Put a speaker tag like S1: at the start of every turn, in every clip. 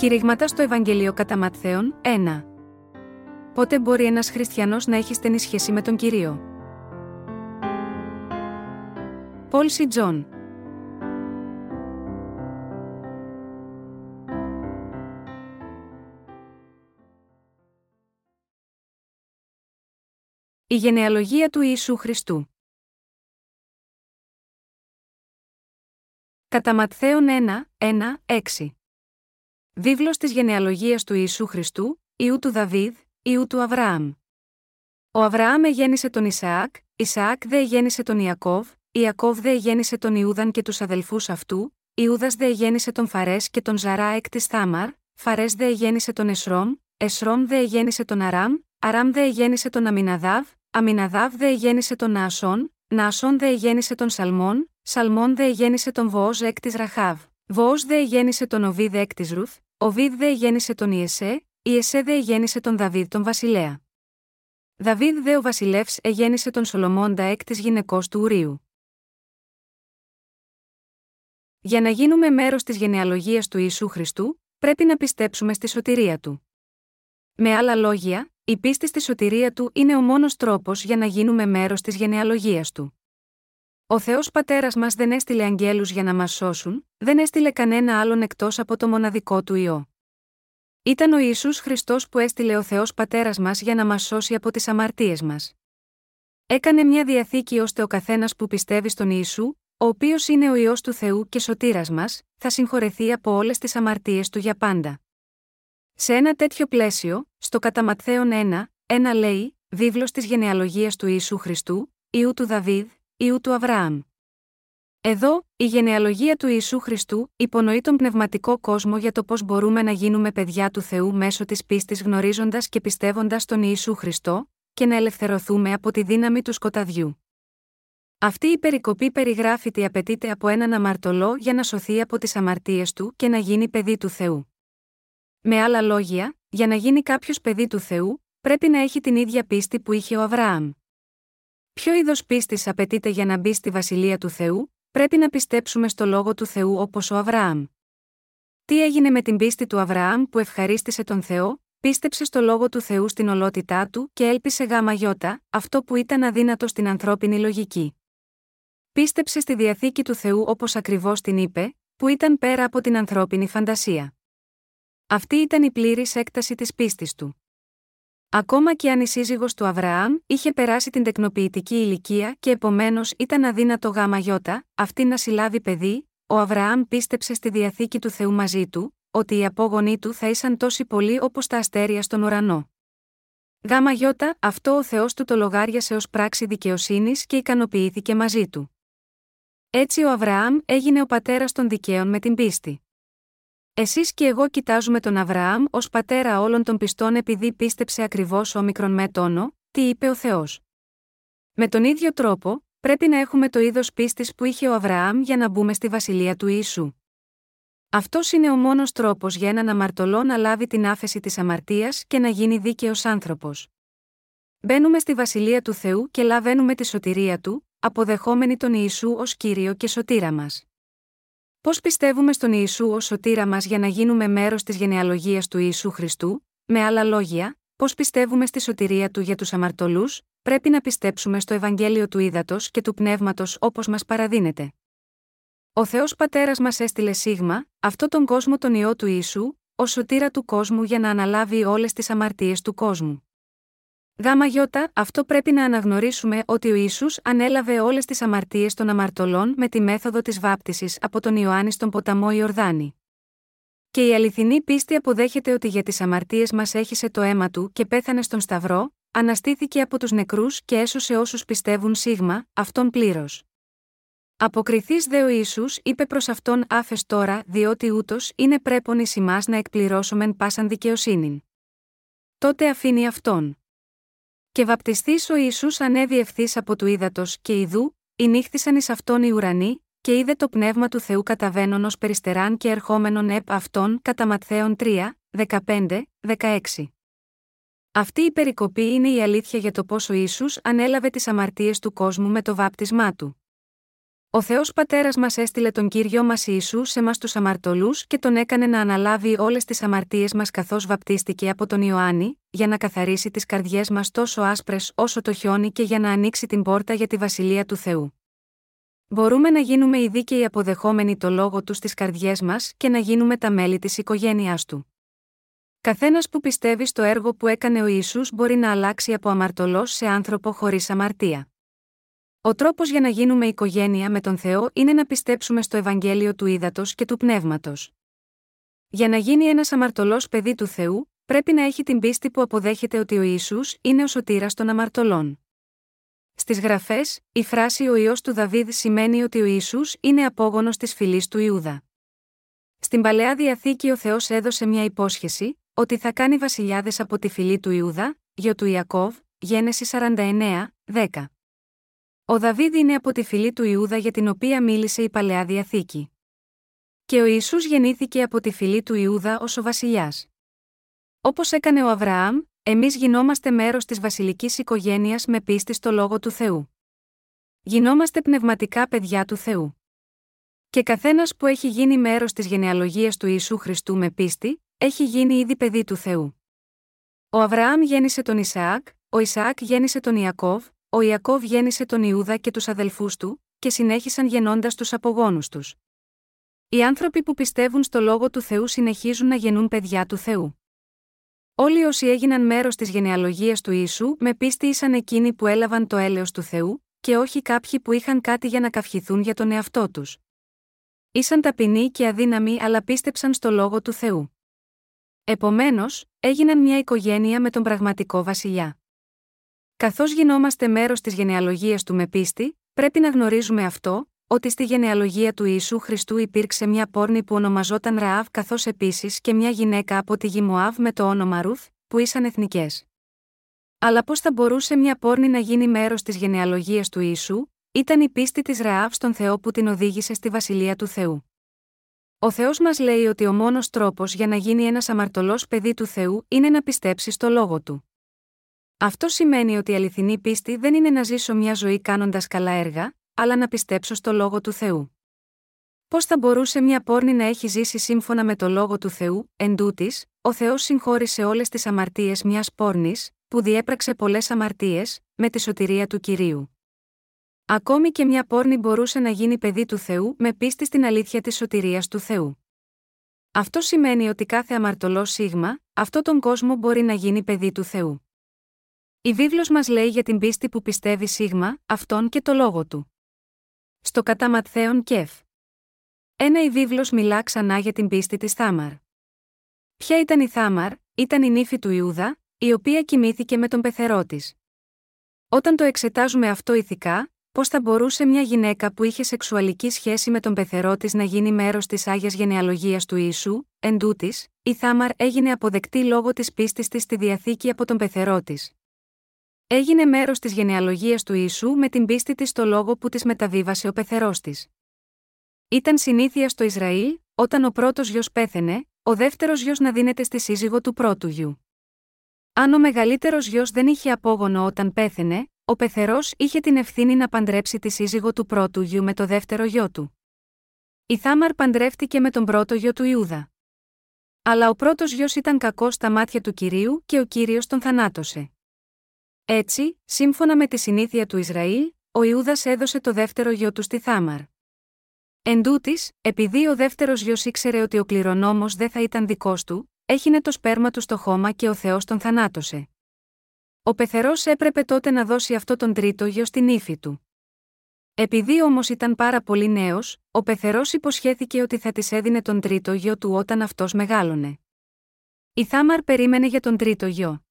S1: Κηρύγματα στο Ευαγγέλιο κατά Ματθαίον, 1. Πότε μπορεί ένας χριστιανός να έχει στενή σχέση με τον Κύριο; Πολ Σι Τζονγκ Η γενεαλογία του Ιησού Χριστού Κατά Ματθαίον 1, 1, 6 Βίβλος της γενεαλογίας του Ιησού Χριστού, Υιού του Δαβίδ, Υιού του Αβραάμ. Ο Αβραάμ εγέννησε τον Ισαάκ, Ισαάκ δε εγέννησε τον Ιακώβ, Ιακώβ δε εγέννησε τον Ιούδαν και τους αδελφούς αυτού, Ιούδας δε εγέννησε τον Φαρές και τον Ζαρά εκ της Θάμαρ, Φαρές δε εγέννησε τον Εσρόμ, Εσρόμ δε εγέννησε τον Αράμ, Αράμ δε εγέννησε τον Αμιναδάβ, Αμιναδάβ δε εγέννησε τον Ναασόν, Ναασόν δε εγέννησε τον Σαλμόν, Σαλμόν δε εγέννησε τον Βοόζ εκ της Ραχάβ. Βοόζ δε εγέννησε τον Ωβήδ εκ της Ρουθ, Οβίδ δε γέννησε τον Ιεσέ, Ιεσέ δε γέννησε τον Δαβίδ τον Βασιλέα. Δαβίδ δε ο Βασιλεύς εγέννησε τον Σολομώντα εκ της γυναικός του Ουρίου. Για να γίνουμε μέρος της γενεαλογίας του Ιησού Χριστού, πρέπει να πιστέψουμε στη σωτηρία του. Με άλλα λόγια, η πίστη στη σωτηρία του είναι ο μόνος τρόπος για να γίνουμε μέρος της γενεαλογίας του. Ο Θεός Πατέρας μας δεν έστειλε αγγέλους για να μας σώσουν, δεν έστειλε κανένα άλλον εκτός από το μοναδικό του ιό. Ήταν ο Ιησούς Χριστός που έστειλε ο Θεός Πατέρας μας για να μας σώσει από τις αμαρτίες μας. Έκανε μια διαθήκη ώστε ο καθένας που πιστεύει στον Ιησού, ο οποίος είναι ο ιό του Θεού και σωτήρας μας, θα συγχωρεθεί από όλες τις αμαρτίες του για πάντα. Σε ένα τέτοιο πλαίσιο, στο Καταματθέον 1, ένα λέει, βίβλος της γενεαλογίας του Ιησού Χριστού, Ιού του Δαβίδ, Ιού του Αβραάμ. Εδώ, η γενεαλογία του Ιησού Χριστού υπονοεί τον πνευματικό κόσμο για το πώς μπορούμε να γίνουμε παιδιά του Θεού μέσω της πίστης γνωρίζοντας και πιστεύοντας τον Ιησού Χριστό, και να ελευθερωθούμε από τη δύναμη του σκοταδιού. Αυτή η περικοπή περιγράφει τι απαιτείται από έναν αμαρτωλό για να σωθεί από τις αμαρτίες του και να γίνει παιδί του Θεού. Με άλλα λόγια, για να γίνει κάποιος παιδί του Θεού, πρέπει να έχει την ίδια πίστη που είχε ο Αβραάμ. Ποιο είδος πίστης απαιτείται για να μπει στη βασιλεία του Θεού, πρέπει να πιστέψουμε στο λόγο του Θεού όπως ο Αβραάμ. Τι έγινε με την πίστη του Αβραάμ που ευχαρίστησε τον Θεό, πίστεψε στο λόγο του Θεού στην ολότητά του και έλπισε γάμα γιώτα, αυτό που ήταν αδύνατο στην ανθρώπινη λογική. Πίστεψε στη διαθήκη του Θεού όπως ακριβώς την είπε, που ήταν πέρα από την ανθρώπινη φαντασία. Αυτή ήταν η πλήρης έκταση της πίστης του. Ακόμα και αν η σύζυγος του Αβραάμ είχε περάσει την τεκνοποιητική ηλικία και επομένως ήταν αδύνατο γάμα γιώτα, αυτή να συλλάβει παιδί, ο Αβραάμ πίστεψε στη διαθήκη του Θεού μαζί του, ότι οι απόγονοί του θα ήσαν τόσοι πολλοί όπως τα αστέρια στον ουρανό. Γάμα γιώτα, αυτό ο Θεός του το λογάριασε ως πράξη δικαιοσύνης και ικανοποιήθηκε μαζί του. Έτσι ο Αβραάμ έγινε ο πατέρας των δικαίων με την πίστη. Εσείς και εγώ κοιτάζουμε τον Αβραάμ ως πατέρα όλων των πιστών επειδή πίστεψε ακριβώς όμικρον με τόνο, τι είπε ο Θεός. Με τον ίδιο τρόπο, πρέπει να έχουμε το είδος πίστης που είχε ο Αβραάμ για να μπούμε στη βασιλεία του Ιησού. Αυτός είναι ο μόνος τρόπος για έναν αμαρτωλό να λάβει την άφεση της αμαρτίας και να γίνει δίκαιος άνθρωπος. Μπαίνουμε στη βασιλεία του Θεού και λαβαίνουμε τη σωτηρία του, αποδεχόμενοι τον Ιησού ως κύριο και σωτήρα μας. Πώς πιστεύουμε στον Ιησού ως σωτήρα μας για να γίνουμε μέρος της γενεαλογίας του Ιησού Χριστού, με άλλα λόγια, πώς πιστεύουμε στη σωτηρία του για τους αμαρτωλούς, πρέπει να πιστέψουμε στο Ευαγγέλιο του Ήδατος και του Πνεύματος όπως μας παραδίνεται. Ο Θεός Πατέρας μας έστειλε σίγμα, αυτό τον κόσμο τον ιό του Ιησού, ως σωτήρα του κόσμου για να αναλάβει όλες τις αμαρτίες του κόσμου. Γάμα γιώτα, αυτό πρέπει να αναγνωρίσουμε ότι ο Ιησούς ανέλαβε όλες τις αμαρτίες των αμαρτωλών με τη μέθοδο της βάπτισης από τον Ιωάννης στον ποταμό Ιορδάνη. Και η αληθινή πίστη αποδέχεται ότι για τις αμαρτίες μας έχισε το αίμα του και πέθανε στον Σταυρό, αναστήθηκε από τους νεκρούς και έσωσε όσους πιστεύουν σίγμα, αυτόν πλήρως. Αποκριθείς δε ο Ιησούς είπε προς αυτόν άφες τώρα, διότι ούτως είναι πρέπον ει να εκπληρώσομεν πάσαν δικαιοσύνην. Τότε αφήνει αυτόν. Και βαπτιστής ο Ιησούς ανέβη ευθύς από του ύδατος και ιδού, νύχθησαν εις αυτόν οι ουρανοί, και είδε το πνεύμα του Θεού καταβαίνον ως περιστεράν και ερχόμενον επ' αυτόν κατά Ματθαίων 3, 15, 16. Αυτή η περικοπή είναι η αλήθεια για το πόσο Ιησούς ανέλαβε τις αμαρτίες του κόσμου με το βάπτισμά του. Ο Θεός Πατέρας μας έστειλε τον κύριο μας Ιησού σε μας τους αμαρτωλούς και τον έκανε να αναλάβει όλες τις αμαρτίες μας καθώς βαπτίστηκε από τον Ιωάννη, για να καθαρίσει τις καρδιές μας τόσο άσπρες όσο το χιόνι και για να ανοίξει την πόρτα για τη βασιλεία του Θεού. Μπορούμε να γίνουμε οι δίκαιοι αποδεχόμενοι το λόγο του στις καρδιές μας και να γίνουμε τα μέλη της οικογένειάς του. Καθένας που πιστεύει στο έργο που έκανε ο Ιησούς μπορεί να αλλάξει από αμαρτωλός σε άνθρωπο χωρίς αμαρτία. Ο τρόπος για να γίνουμε οικογένεια με τον Θεό είναι να πιστέψουμε στο Ευαγγέλιο του Ήδατος και του Πνεύματος. Για να γίνει ένας αμαρτωλός παιδί του Θεού, πρέπει να έχει την πίστη που αποδέχεται ότι ο Ισού είναι ο σωτήρας των αμαρτωλών. Στις γραφές, η φράση Ο ιό του Δαβίδ σημαίνει ότι ο Ισού είναι απόγονος της φυλής του Ιούδα. Στην παλαιά διαθήκη ο Θεός έδωσε μια υπόσχεση, ότι θα κάνει βασιλιάδες από τη φυλή του Ιούδα, γιο του Ιακώβ, Γένεσης 49, 10. Ο Δαβίδ είναι από τη φυλή του Ιούδα για την οποία μίλησε η Παλαιά Διαθήκη. Και ο Ιησούς γεννήθηκε από τη φυλή του Ιούδα ως ο βασιλιάς. Όπως έκανε ο Αβραάμ, εμείς γινόμαστε μέρος της βασιλικής οικογένειας με πίστη στο λόγο του Θεού. Γινόμαστε πνευματικά παιδιά του Θεού. Και καθένας που έχει γίνει μέρος της γενεαλογίας του Ιησού Χριστού με πίστη, έχει γίνει ήδη παιδί του Θεού. Ο Αβραάμ γέννησε τον Ισαάκ, ο Ισαάκ γέννησε τον Ιακώβ, ο Ιακώβ γέννησε τον Ιούδα και τους αδελφούς του, και συνέχισαν γεννώντας τους απογόνου τους. Οι άνθρωποι που πιστεύουν στο λόγο του Θεού συνεχίζουν να γεννούν παιδιά του Θεού. Όλοι όσοι έγιναν μέρος της γενεαλογίας του Ιησού με πίστη ήσαν εκείνοι που έλαβαν το έλεος του Θεού, και όχι κάποιοι που είχαν κάτι για να καυχηθούν για τον εαυτό τους. Ήσαν ταπεινοί και αδύναμοι αλλά πίστεψαν στο λόγο του Θεού. Επομένως, έγιναν μια οικογένεια με τον πραγματικό βασιλιά. Καθώς γινόμαστε μέρος της γενεαλογίας του με πίστη, πρέπει να γνωρίζουμε αυτό, ότι στη γενεαλογία του Ιησού Χριστού υπήρξε μια πόρνη που ονομαζόταν Ραάβ καθώς επίσης και μια γυναίκα από τη γη Μωάβ με το όνομα Ρουθ, που ήσαν εθνικές. Αλλά πώς θα μπορούσε μια πόρνη να γίνει μέρος της γενεαλογίας του Ιησού, ήταν η πίστη της Ραάβ στον Θεό που την οδήγησε στη βασιλεία του Θεού. Ο Θεός μας λέει ότι ο μόνος τρόπος για να γίνει ένας αμαρτωλός παιδί του Θεού είναι να πιστέψει στο λόγο του. Αυτό σημαίνει ότι η αληθινή πίστη δεν είναι να ζήσω μια ζωή κάνοντας καλά έργα, αλλά να πιστέψω στο λόγο του Θεού. Πώς θα μπορούσε μια πόρνη να έχει ζήσει σύμφωνα με το λόγο του Θεού, εν τούτης, ο Θεός συγχώρησε όλες τις αμαρτίες μιας πόρνης, που διέπραξε πολλές αμαρτίες, με τη σωτηρία του κυρίου. Ακόμη και μια πόρνη μπορούσε να γίνει παιδί του Θεού με πίστη στην αλήθεια της σωτηρίας του Θεού. Αυτό σημαίνει ότι κάθε αμαρτωλό σίγμα, αυτό τον κόσμο μπορεί να γίνει παιδί του Θεού. Η βίβλος μας λέει για την πίστη που πιστεύει σίγμα, αυτόν και το λόγο του. Στο κατά Ματθαίον Κεφ. Ένα η βίβλος μιλά ξανά για την πίστη της Θάμαρ. Ποια ήταν η Θάμαρ, ήταν η νύφη του Ιούδα, η οποία κοιμήθηκε με τον πεθερό της. Όταν το εξετάζουμε αυτό ηθικά, πώς θα μπορούσε μια γυναίκα που είχε σεξουαλική σχέση με τον πεθερό της να γίνει μέρος της άγιας γενεαλογίας του Ιησού, εν τούτης, η Θάμαρ έγινε αποδεκτή λόγω της πίστης της στη διαθήκη από τον πεθερό της. Έγινε μέρος της γενεαλογίας του Ιησού με την πίστη της στο λόγο που της μεταβίβασε ο πεθερός της. Ήταν συνήθεια στο Ισραήλ, όταν ο πρώτος γιος πέθαινε, ο δεύτερος γιος να δίνεται στη σύζυγο του πρώτου γιου. Αν ο μεγαλύτερος γιος δεν είχε απόγονο όταν πέθαινε, ο πεθερός είχε την ευθύνη να παντρέψει τη σύζυγο του πρώτου γιου με το δεύτερο γιο του. Η Θάμαρ παντρεύτηκε με τον πρώτο γιο του Ιούδα. Αλλά ο πρώτος γιος ήταν κακός στα μάτια του κυρίου και ο κύριος τον θανάτωσε. Έτσι, σύμφωνα με τη συνήθεια του Ισραήλ, ο Ιούδας έδωσε το δεύτερο γιο του στη Θάμαρ. Εν τούτης, επειδή ο δεύτερος γιος ήξερε ότι ο κληρονόμος δεν θα ήταν δικός του, έχινε το σπέρμα του στο χώμα και ο Θεός τον θανάτωσε. Ο πεθερός έπρεπε τότε να δώσει αυτό τον τρίτο γιο στην ύφη του. Επειδή όμως ήταν πάρα πολύ νέος, ο πεθερός υποσχέθηκε ότι θα της έδινε τον τρίτο γιο του όταν αυτός μεγάλωνε. Η Θάμαρ περίμενε για τον τρίτο γιο.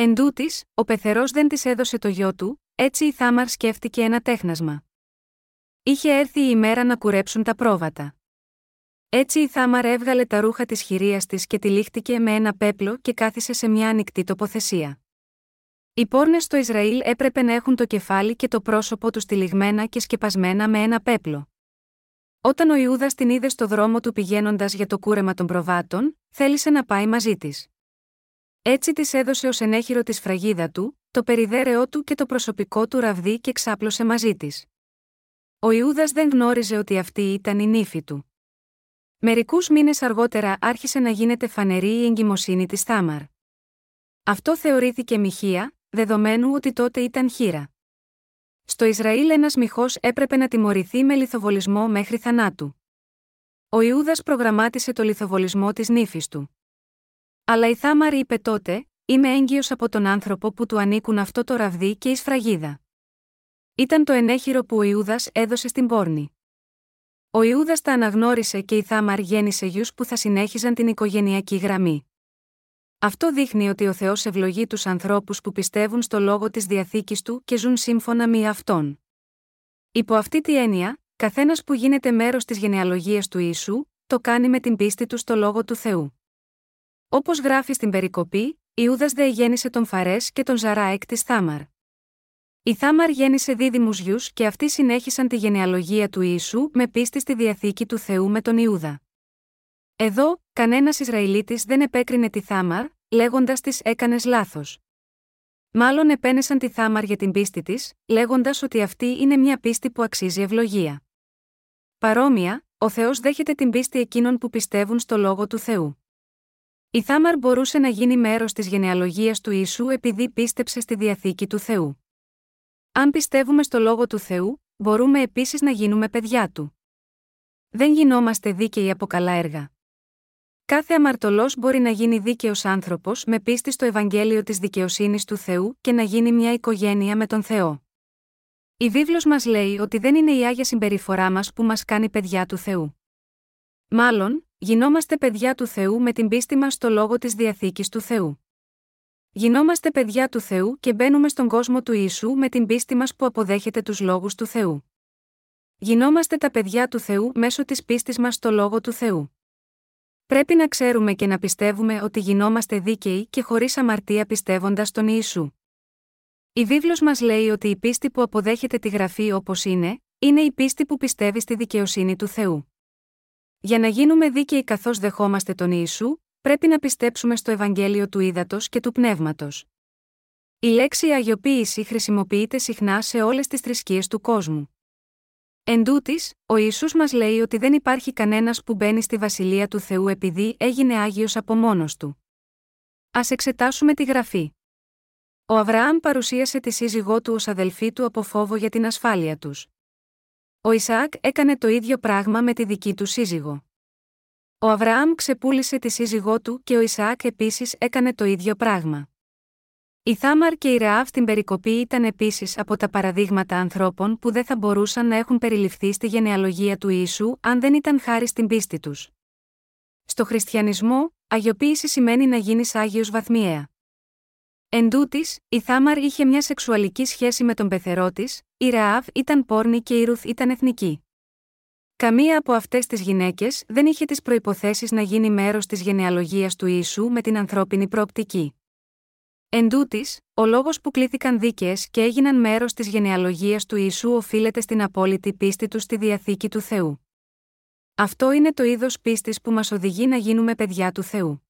S1: Εν τούτης, ο πεθερός δεν της έδωσε το γιο του, έτσι η Θάμαρ σκέφτηκε ένα τέχνασμα. Είχε έρθει η ημέρα να κουρέψουν τα πρόβατα. Έτσι η Θάμαρ έβγαλε τα ρούχα της χειρίας της και τυλίχτηκε με ένα πέπλο και κάθισε σε μια ανοιχτή τοποθεσία. Οι πόρνες στο Ισραήλ έπρεπε να έχουν το κεφάλι και το πρόσωπο τους τυλιγμένα και σκεπασμένα με ένα πέπλο. Όταν ο Ιούδας την είδε στο δρόμο του πηγαίνοντας για το κούρεμα των προβάτων, θέλησε να πάει μαζί της. Έτσι της έδωσε ως ενέχειρο τη φραγίδα του, το περιδέρεό του και το προσωπικό του ραβδί και ξάπλωσε μαζί της. Ο Ιούδας δεν γνώριζε ότι αυτή ήταν η νύφη του. Μερικούς μήνες αργότερα άρχισε να γίνεται φανερή η εγκυμοσύνη της Θάμαρ. Αυτό θεωρήθηκε μοιχεία, δεδομένου ότι τότε ήταν χείρα. Στο Ισραήλ ένας μυχό έπρεπε να τιμωρηθεί με λιθοβολισμό μέχρι θανάτου. Ο Ιούδας προγραμμάτισε το λιθοβολισμό της νύφης του. Αλλά η Θάμαρ είπε τότε: Είμαι έγκυος από τον άνθρωπο που του ανήκουν αυτό το ραβδί και η σφραγίδα. Ήταν το ενέχειρο που ο Ιούδας έδωσε στην πόρνη. Ο Ιούδας τα αναγνώρισε και η Θάμαρ γέννησε γιους που θα συνέχιζαν την οικογενειακή γραμμή. Αυτό δείχνει ότι ο Θεός ευλογεί τους ανθρώπους που πιστεύουν στο λόγο της διαθήκης του και ζουν σύμφωνα με αυτόν. Υπό αυτή τη έννοια, καθένας που γίνεται μέρος της γενεαλογίας του Ιησού, το κάνει με την πίστη του στο λόγο του Θεού. Όπως γράφει στην περικοπή, Ιούδας δε γέννησε τον Φαρές και τον Ζαράεκ της Θάμαρ. Η Θάμαρ γέννησε δίδυμους γιους και αυτοί συνέχισαν τη γενεαλογία του Ιησού με πίστη στη διαθήκη του Θεού με τον Ιούδα. Εδώ, κανένας Ισραηλίτης δεν επέκρινε τη Θάμαρ, λέγοντας της έκανες λάθος. Μάλλον επένεσαν τη Θάμαρ για την πίστη της, λέγοντας ότι αυτή είναι μια πίστη που αξίζει ευλογία. Παρόμοια, ο Θεός δέχεται την πίστη εκείνων που πιστεύουν στο λόγο του Θεού. Η Θάμαρ μπορούσε να γίνει μέρος της γενεαλογίας του Ιησού επειδή πίστεψε στη διαθήκη του Θεού. Αν πιστεύουμε στο λόγο του Θεού, μπορούμε επίσης να γίνουμε παιδιά του. Δεν γινόμαστε δίκαιοι από καλά έργα. Κάθε αμαρτωλός μπορεί να γίνει δίκαιος άνθρωπος με πίστη στο Ευαγγέλιο της δικαιοσύνης του Θεού και να γίνει μια οικογένεια με τον Θεό. Η βίβλος μας λέει ότι δεν είναι η άγια συμπεριφορά μας που μας κάνει παιδιά του Θεού. Μάλλον, γινόμαστε παιδιά του Θεού με την πίστη μας στο λόγο της διαθήκης του Θεού. Γινόμαστε παιδιά του Θεού και μπαίνουμε στον κόσμο του Ιησού με την πίστη μας που αποδέχεται τους λόγους του Θεού. Γινόμαστε τα παιδιά του Θεού μέσω της πίστης μας στο λόγο του Θεού. Πρέπει να ξέρουμε και να πιστεύουμε ότι γινόμαστε δίκαιοι και χωρίς αμαρτία πιστεύοντας τον Ιησού. Η βίβλος μας λέει ότι η πίστη που αποδέχεται τη γραφή όπως είναι, είναι η πίστη που πιστεύει στη δικαιοσύνη του Θεού. Για να γίνουμε δίκαιοι καθώς δεχόμαστε τον Ιησού, πρέπει να πιστέψουμε στο Ευαγγέλιο του Ήδατος και του Πνεύματος. Η λέξη Αγιοποίηση χρησιμοποιείται συχνά σε όλες τις θρησκείες του κόσμου. Εν τούτης, ο Ιησούς μας λέει ότι δεν υπάρχει κανένας που μπαίνει στη Βασιλεία του Θεού επειδή έγινε Άγιος από μόνος του. Ας εξετάσουμε τη Γραφή. Ο Αβραάμ παρουσίασε τη σύζυγό του ως αδελφή του από φόβο για την ασφάλεια τους. Ο Ισαάκ έκανε το ίδιο πράγμα με τη δική του σύζυγο. Ο Αβραάμ ξεπούλησε τη σύζυγό του και ο Ισαάκ επίσης έκανε το ίδιο πράγμα. Η Θάμαρ και η Ραάβ στην περικοπή ήταν επίσης από τα παραδείγματα ανθρώπων που δεν θα μπορούσαν να έχουν περιληφθεί στη γενεαλογία του Ιησού αν δεν ήταν χάρη στην πίστη τους. Στο χριστιανισμό, αγιοποίηση σημαίνει να γίνεις άγιος βαθμιαία. Εν τούτης, η Θάμαρ είχε μια σεξουαλική σχέση με τον πεθερό της, η Ραάβ ήταν πόρνη και η Ρουθ ήταν εθνική. Καμία από αυτές τις γυναίκες δεν είχε τις προποθέσει να γίνει μέρος της γενεαλογίας του Ιησού με την ανθρώπινη προοπτική. Εν τούτης, ο λόγος που κλήθηκαν δίκαιες και έγιναν μέρος της γενεαλογίας του Ιησού οφείλεται στην απόλυτη πίστη τους στη διαθήκη του Θεού. Αυτό είναι το είδος πίστης που μας οδηγεί να γίνουμε παιδιά του Θεού.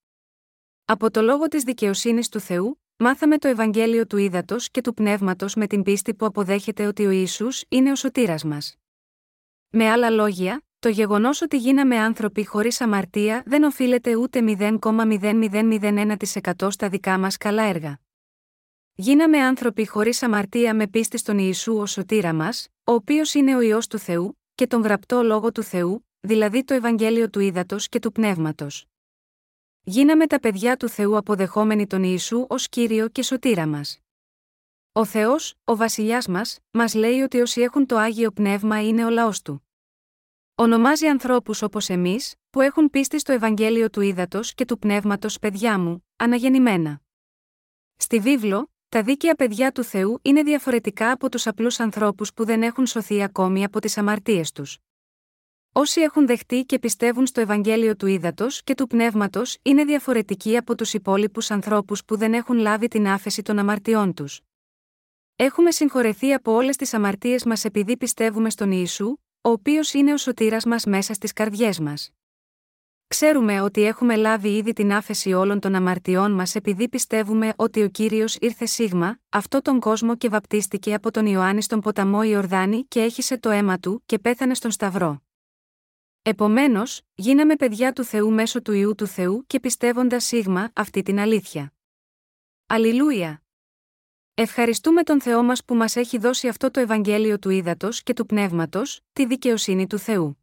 S1: Από το λόγο της δικαιοσύνης του Θεού, μάθαμε το Ευαγγέλιο του Ήδατος και του Πνεύματος με την πίστη που αποδέχεται ότι ο Ιησούς είναι ο σωτήρας μας. Με άλλα λόγια, το γεγονός ότι γίναμε άνθρωποι χωρίς αμαρτία δεν οφείλεται ούτε 0,0001% στα δικά μας καλά έργα. Γίναμε άνθρωποι χωρίς αμαρτία με πίστη στον Ιησού ως σωτήρα μας, ο οποίος είναι ο ιό του Θεού, και τον γραπτό λόγο του Θεού, δηλαδή το Ευαγγέλιο του Ήδατος και του Πνεύματος. Γίναμε τα παιδιά του Θεού αποδεχόμενοι τον Ιησού ως κύριο και σωτήρα μας. Ο Θεός, ο βασιλιάς μας, μας λέει ότι όσοι έχουν το άγιο πνεύμα είναι ο λαός του. Ονομάζει ανθρώπους όπως εμείς, που έχουν πίστη στο Ευαγγέλιο του Ήδατος και του Πνεύματος παιδιά μου, αναγεννημένα. Στη βίβλο, τα δίκαια παιδιά του Θεού είναι διαφορετικά από τους απλούς ανθρώπους που δεν έχουν σωθεί ακόμη από τις αμαρτίες τους. Όσοι έχουν δεχτεί και πιστεύουν στο Ευαγγέλιο του Ήδατος και του Πνεύματος είναι διαφορετικοί από τους υπόλοιπους ανθρώπους που δεν έχουν λάβει την άφεση των αμαρτιών τους. Έχουμε συγχωρεθεί από όλες τις αμαρτίες μας επειδή πιστεύουμε στον Ιησού, ο οποίος είναι ο σωτήρας μας μέσα στις καρδιές μας. Ξέρουμε ότι έχουμε λάβει ήδη την άφεση όλων των αμαρτιών μας επειδή πιστεύουμε ότι ο κύριος ήρθε σίγμα, αυτό τον κόσμο και βαπτίστηκε από τον Ιωάννης στον ποταμό Ιορδάνη και έχισε το αίμα του και πέθανε στον Σταυρό. Επομένως, γίναμε παιδιά του Θεού μέσω του ιού του Θεού και πιστεύοντας σίγμα αυτή την αλήθεια. Αλληλούια! Ευχαριστούμε τον Θεό μας που μας έχει δώσει αυτό το Ευαγγέλιο του ύδατο και του πνεύματος, τη δικαιοσύνη του Θεού.